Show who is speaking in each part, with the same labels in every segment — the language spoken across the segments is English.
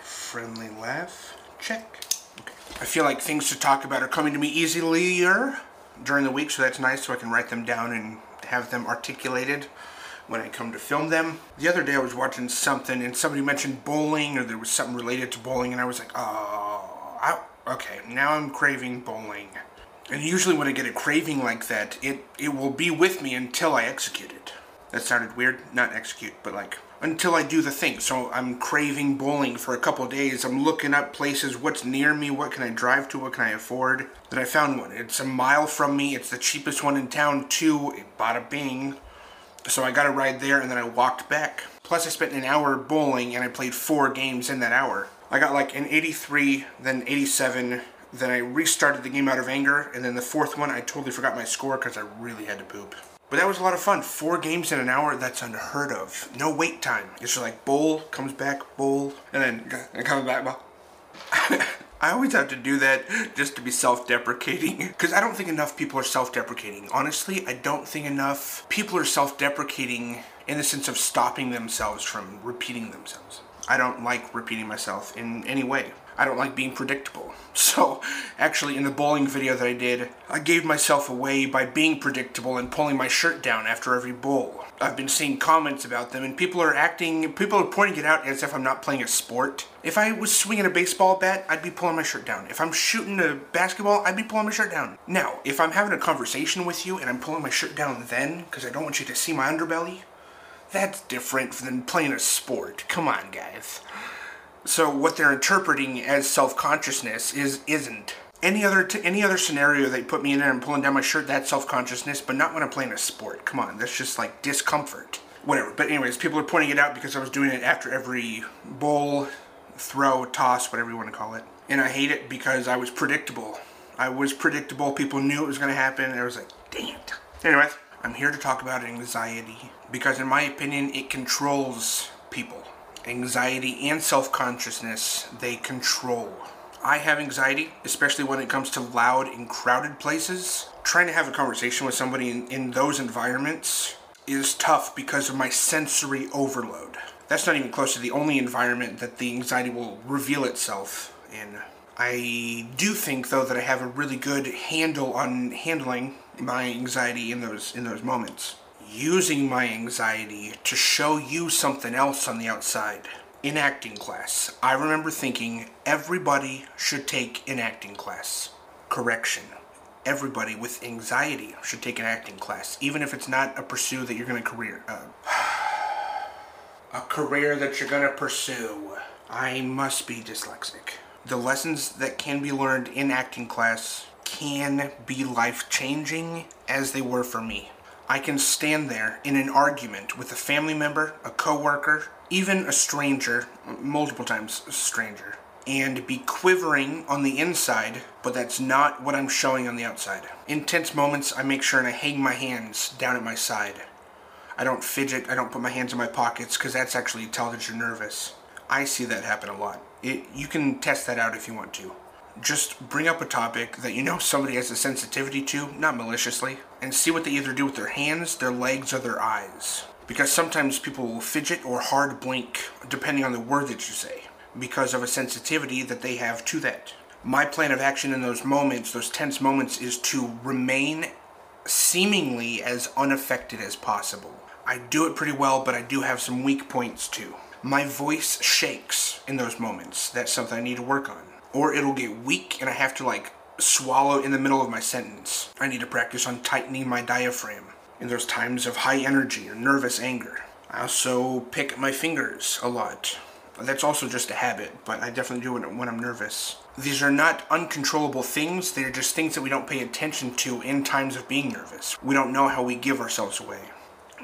Speaker 1: Friendly laugh. Check. Okay. I feel like things to talk about are coming to me easier during the week, so that's nice so I can write them down and have them articulated when I come to film them. The other day I was watching something and somebody mentioned bowling or there was something related to bowling and I was like, oh, I, okay, now I'm craving bowling. And usually when I get a craving like that, it, it will be with me until I execute it. That sounded weird, not execute, but like until I do the thing. So I'm craving bowling for a couple days. I'm looking up places, what's near me, what can I drive to, what can I afford. Then I found one. It's a mile from me. It's the cheapest one in town too. Bada bing. So I got a ride there and then I walked back. Plus I spent an hour bowling and I played four games in that hour. I got like an 83, then 87, then I restarted the game out of anger, and then the fourth one I totally forgot my score because I really had to poop. But that was a lot of fun. Four games in an hour, that's unheard of. No wait time. It's just like bowl, comes back, bowl, and then and comes back. I always have to do that just to be self-deprecating because I don't think enough people are self-deprecating. Honestly, I don't think enough people are self-deprecating in the sense of stopping themselves from repeating themselves. I don't like repeating myself in any way. I don't like being predictable. So, actually, in the bowling video that I did, I gave myself away by being predictable and pulling my shirt down after every bowl. I've been seeing comments about them, and people are acting, people are pointing it out as if I'm not playing a sport. If I was swinging a baseball bat, I'd be pulling my shirt down. If I'm shooting a basketball, I'd be pulling my shirt down. Now, if I'm having a conversation with you and I'm pulling my shirt down then, because I don't want you to see my underbelly, that's different than playing a sport. Come on, guys. So what they're interpreting as self-consciousness is isn't. Any other t- any other scenario they put me in and I'm pulling down my shirt, that's self-consciousness, but not when I'm playing a sport. Come on, that's just like discomfort. Whatever. But anyways, people are pointing it out because I was doing it after every bowl, throw, toss, whatever you want to call it. And I hate it because I was predictable. I was predictable. People knew it was going to happen. And I was like, dang it. Anyways, I'm here to talk about anxiety because, in my opinion, it controls people anxiety and self-consciousness they control. I have anxiety, especially when it comes to loud and crowded places. Trying to have a conversation with somebody in, in those environments is tough because of my sensory overload. That's not even close to the only environment that the anxiety will reveal itself in. I do think though that I have a really good handle on handling my anxiety in those in those moments using my anxiety to show you something else on the outside. In acting class, I remember thinking everybody should take an acting class. Correction. Everybody with anxiety should take an acting class, even if it's not a pursuit that you're going to career. Uh, a career that you're going to pursue. I must be dyslexic. The lessons that can be learned in acting class can be life changing as they were for me. I can stand there in an argument with a family member, a coworker, even a stranger, multiple times a stranger, and be quivering on the inside, but that's not what I'm showing on the outside. In tense moments, I make sure and I hang my hands down at my side. I don't fidget, I don't put my hands in my pockets, because that's actually a tell that you're nervous. I see that happen a lot. It, you can test that out if you want to just bring up a topic that you know somebody has a sensitivity to, not maliciously, and see what they either do with their hands, their legs, or their eyes. Because sometimes people will fidget or hard blink, depending on the word that you say, because of a sensitivity that they have to that. My plan of action in those moments, those tense moments, is to remain seemingly as unaffected as possible. I do it pretty well, but I do have some weak points too. My voice shakes in those moments. That's something I need to work on or it'll get weak and I have to like swallow in the middle of my sentence. I need to practice on tightening my diaphragm in those times of high energy or nervous anger. I also pick my fingers a lot. That's also just a habit, but I definitely do it when I'm nervous. These are not uncontrollable things, they're just things that we don't pay attention to in times of being nervous. We don't know how we give ourselves away.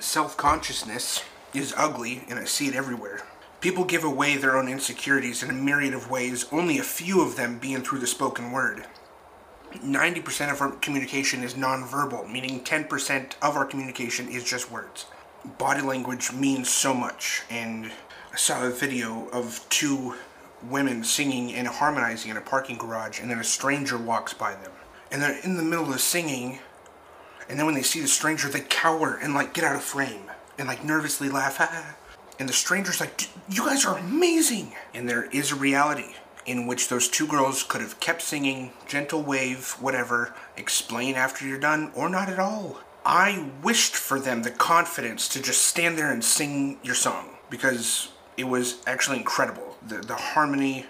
Speaker 1: Self consciousness is ugly, and I see it everywhere. People give away their own insecurities in a myriad of ways, only a few of them being through the spoken word. 90% of our communication is nonverbal, meaning 10% of our communication is just words. Body language means so much, and I saw a video of two women singing and harmonizing in a parking garage, and then a stranger walks by them. And they're in the middle of singing, and then when they see the stranger, they cower and like get out of frame and like nervously laugh. And the stranger's like, you guys are amazing. And there is a reality in which those two girls could have kept singing, gentle wave, whatever, explain after you're done, or not at all. I wished for them the confidence to just stand there and sing your song because it was actually incredible. The, the harmony,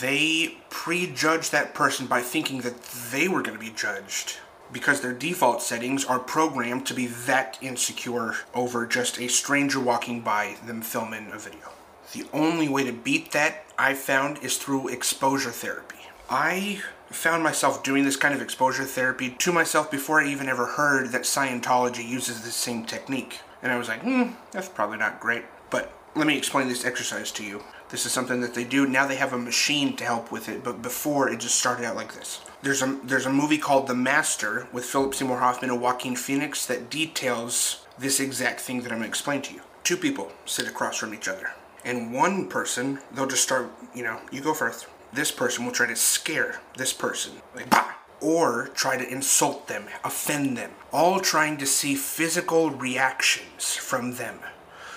Speaker 1: they prejudged that person by thinking that they were going to be judged because their default settings are programmed to be that insecure over just a stranger walking by them filming a video. The only way to beat that I found is through exposure therapy. I found myself doing this kind of exposure therapy to myself before I even ever heard that Scientology uses the same technique. And I was like, hmm, that's probably not great. But let me explain this exercise to you. This is something that they do. Now they have a machine to help with it, but before it just started out like this. There's a there's a movie called The Master with Philip Seymour Hoffman and Joaquin Phoenix that details this exact thing that I'm going to explain to you. Two people sit across from each other, and one person they'll just start, you know, you go first. This person will try to scare this person, like bah, or try to insult them, offend them, all trying to see physical reactions from them.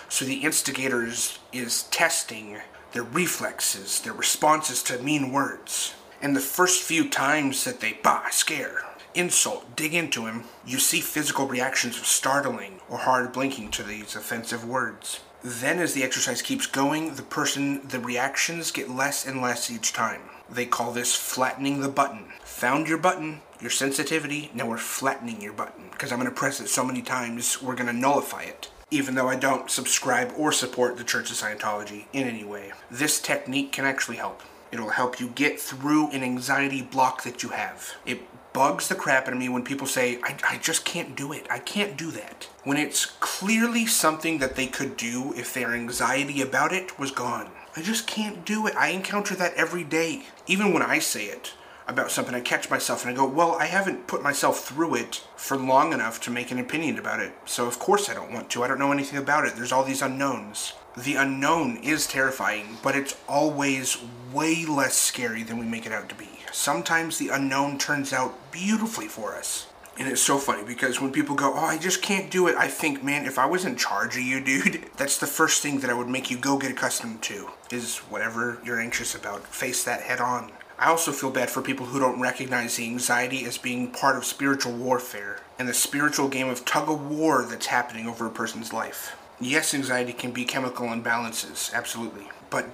Speaker 1: So the instigator is, is testing their reflexes, their responses to mean words. And the first few times that they bah, scare, insult, dig into him, you see physical reactions of startling or hard blinking to these offensive words. Then, as the exercise keeps going, the person, the reactions get less and less each time. They call this flattening the button. Found your button, your sensitivity, now we're flattening your button. Because I'm going to press it so many times, we're going to nullify it even though I don't subscribe or support the Church of Scientology in any way. This technique can actually help. It'll help you get through an anxiety block that you have. It bugs the crap out of me when people say, I, I just can't do it. I can't do that. When it's clearly something that they could do if their anxiety about it was gone. I just can't do it. I encounter that every day. Even when I say it about something, I catch myself and I go, well, I haven't put myself through it for long enough to make an opinion about it. So of course I don't want to. I don't know anything about it. There's all these unknowns the unknown is terrifying, but it's always way less scary than we make it out to be. Sometimes the unknown turns out beautifully for us. And it's so funny because when people go, Oh, I just can't do it, I think, man, if I was in charge of you, dude, that's the first thing that I would make you go get accustomed to is whatever you're anxious about. Face that head on. I also feel bad for people who don't recognize the anxiety as being part of spiritual warfare and the spiritual game of tug of war that's happening over a person's life. Yes, anxiety can be chemical imbalances, absolutely. But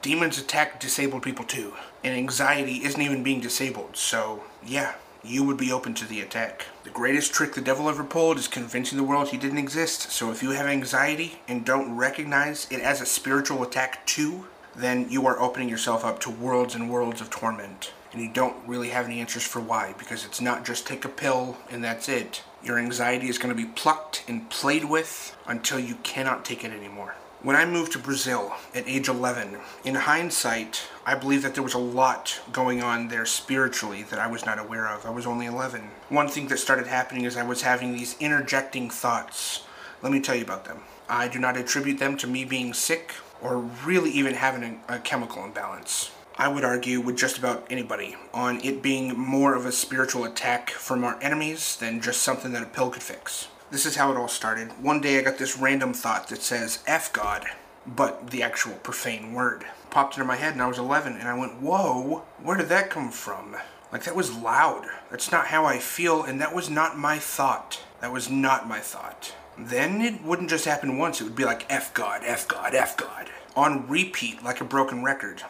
Speaker 1: demons attack disabled people too. And anxiety isn't even being disabled, so yeah, you would be open to the attack. The greatest trick the devil ever pulled is convincing the world he didn't exist. So if you have anxiety and don't recognize it as a spiritual attack too, then you are opening yourself up to worlds and worlds of torment. And you don't really have any answers for why, because it's not just take a pill and that's it. Your anxiety is going to be plucked and played with until you cannot take it anymore. When I moved to Brazil at age 11, in hindsight, I believe that there was a lot going on there spiritually that I was not aware of. I was only 11. One thing that started happening is I was having these interjecting thoughts. Let me tell you about them. I do not attribute them to me being sick or really even having a, chemical imbalance. I would argue with just about anybody on it being more of a spiritual attack from our enemies than just something that a pill could fix. This is how it all started. One day I got this random thought that says F God, but the actual profane word popped into my head and I was 11 and I went, whoa, where did that come from? Like that was loud. That's not how I feel and that was not my thought. That was not my thought. Then it wouldn't just happen once, it would be like F God, F God, F God. On repeat, like a broken record.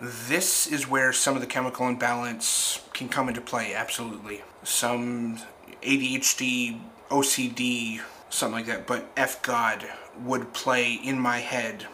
Speaker 1: This is where some of the chemical imbalance can come into play, absolutely. Some ADHD, OCD, something like that, but F God would play in my head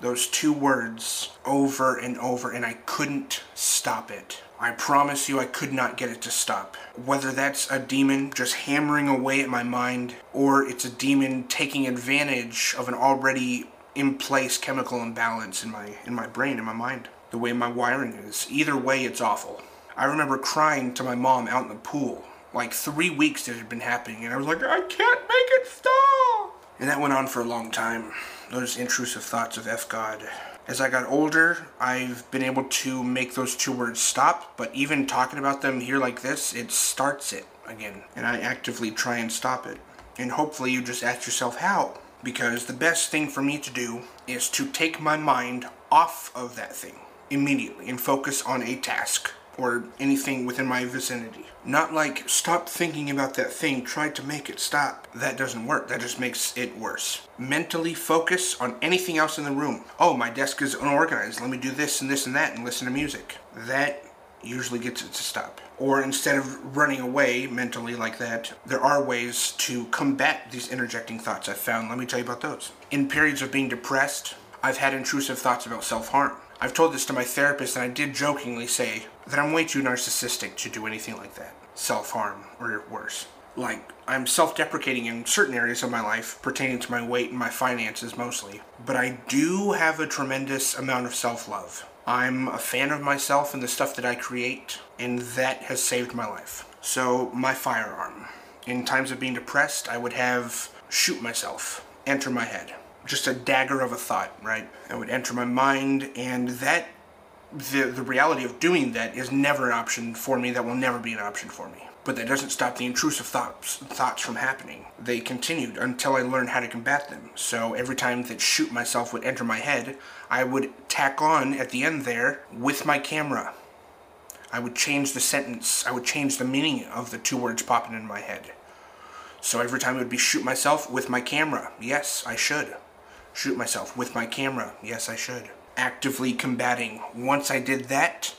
Speaker 1: those two words over and over, and I couldn't stop it. I promise you, I could not get it to stop. Whether that's a demon just hammering away at my mind, or it's a demon taking advantage of an already in place chemical imbalance in my in my brain in my mind the way my wiring is. Either way, it's awful. I remember crying to my mom out in the pool. Like three weeks it had been happening, and I was like, I can't make it stop! And that went on for a long time. Those intrusive thoughts of F God. As I got older, I've been able to make those two words stop, but even talking about them here like this, it starts it again. And I actively try and stop it. And hopefully you just ask yourself, how? because the best thing for me to do is to take my mind off of that thing immediately and focus on a task or anything within my vicinity. Not like stop thinking about that thing, try to make it stop. That doesn't work. That just makes it worse. Mentally focus on anything else in the room. Oh, my desk is unorganized. Let me do this and this and that and listen to music. That usually gets it to stop. Or instead of running away mentally like that, there are ways to combat these interjecting thoughts I've found. Let me tell you about those. In periods of being depressed, I've had intrusive thoughts about self harm. I've told this to my therapist, and I did jokingly say that I'm way too narcissistic to do anything like that self harm or worse. Like, I'm self deprecating in certain areas of my life pertaining to my weight and my finances mostly, but I do have a tremendous amount of self love. I'm a fan of myself and the stuff that I create, and that has saved my life. So, my firearm. In times of being depressed, I would have shoot myself, enter my head just a dagger of a thought, right? It would enter my mind, and that the the reality of doing that is never an option for me. That will never be an option for me. But that doesn't stop the intrusive thoughts thoughts from happening. They continued until I learned how to combat them. So every time that shoot myself would enter my head, I would tack on at the end there with my camera. I would change the sentence. I would change the meaning of the two words popping in my head. So every time it would be shoot myself with my camera. Yes, I should shoot myself with my camera. Yes, I should. Actively combating. Once I did that,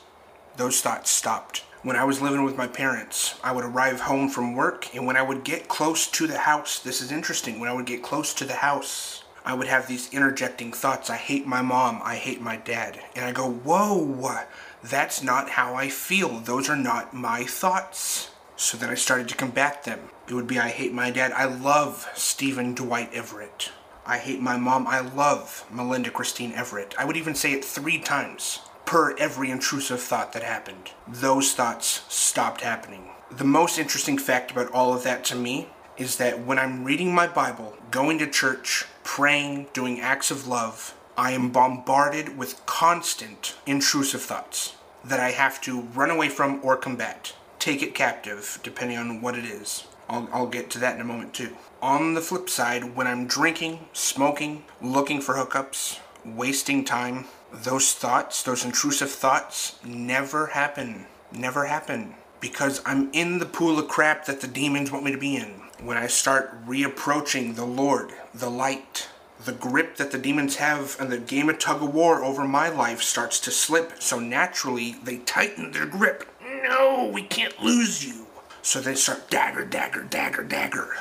Speaker 1: those thoughts stopped. When I was living with my parents, I would arrive home from work, and when I would get close to the house, this is interesting, when I would get close to the house, I would have these interjecting thoughts. I hate my mom. I hate my dad. And I go, whoa, that's not how I feel. Those are not my thoughts. So then I started to combat them. It would be, I hate my dad. I love Stephen Dwight Everett. I hate my mom. I love Melinda Christine Everett. I would even say it three times per every intrusive thought that happened. Those thoughts stopped happening. The most interesting fact about all of that to me is that when I'm reading my Bible, going to church, praying, doing acts of love, I am bombarded with constant intrusive thoughts that I have to run away from or combat. Take it captive, depending on what it is. I'll, I'll get to that in a moment too. On the flip side, when I'm drinking, smoking, looking for hookups, wasting time, those thoughts, those intrusive thoughts, never happen. Never happen. Because I'm in the pool of crap that the demons want me to be in. When I start reapproaching the Lord, the light, the grip that the demons have and the game of tug of war over my life starts to slip. So naturally, they tighten their grip. No, we can't lose you. So they start dagger, dagger, dagger, dagger.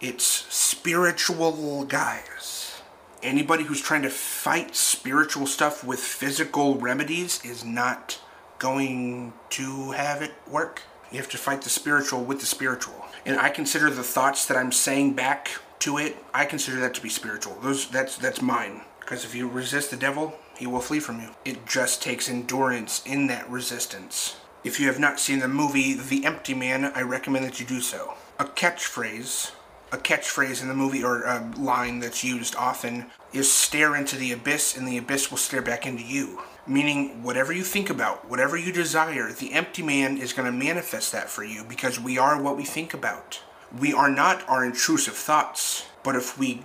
Speaker 1: It's spiritual guys. Anybody who's trying to fight spiritual stuff with physical remedies is not going to have it work. You have to fight the spiritual with the spiritual. And I consider the thoughts that I'm saying back to it, I consider that to be spiritual. Those that's that's mine. Because if you resist the devil, he will flee from you. It just takes endurance in that resistance. If you have not seen the movie The Empty Man, I recommend that you do so. A catchphrase, a catchphrase in the movie or a line that's used often is stare into the abyss and the abyss will stare back into you. Meaning, whatever you think about, whatever you desire, the empty man is going to manifest that for you because we are what we think about. We are not our intrusive thoughts, but if we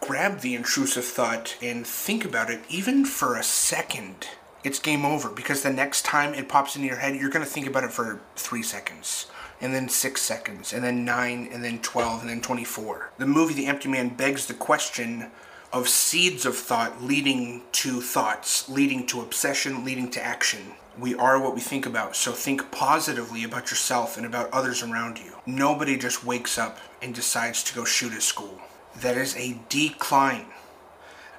Speaker 1: grab the intrusive thought and think about it even for a second, it's game over because the next time it pops into your head, you're going to think about it for three seconds, and then six seconds, and then nine, and then 12, and then 24. The movie The Empty Man begs the question of seeds of thought leading to thoughts, leading to obsession, leading to action. We are what we think about, so think positively about yourself and about others around you. Nobody just wakes up and decides to go shoot at school. That is a decline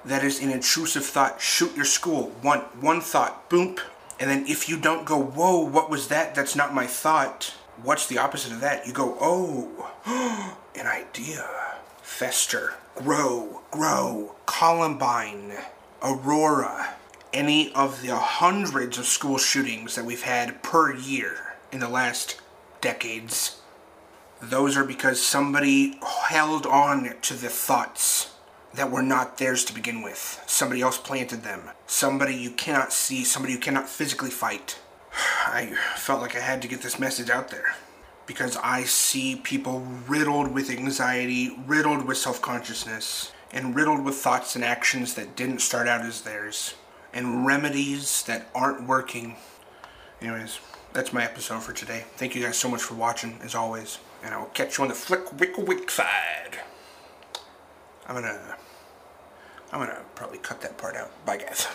Speaker 1: that is an intrusive thought. Shoot your school. One one thought. Boom. And then if you don't go, whoa, what was that? That's not my thought. What's the opposite of that? You go, oh, an idea. Fester. Grow. Grow. Columbine. Aurora. Any of the hundreds of school shootings that we've had per year in the last decades, those are because somebody held on to the thoughts that were not theirs to begin with. Somebody else planted them. Somebody you cannot see, somebody you cannot physically fight. I felt like I had to get this message out there because I see people riddled with anxiety, riddled with self consciousness, and riddled with thoughts and actions that didn't start out as theirs, and remedies that aren't working. Anyways, that's my episode for today. Thank you guys so much for watching, as always, and I will catch you on the flick wick wick side. I'm gonna, I'm gonna probably cut that part out. Bye, guys.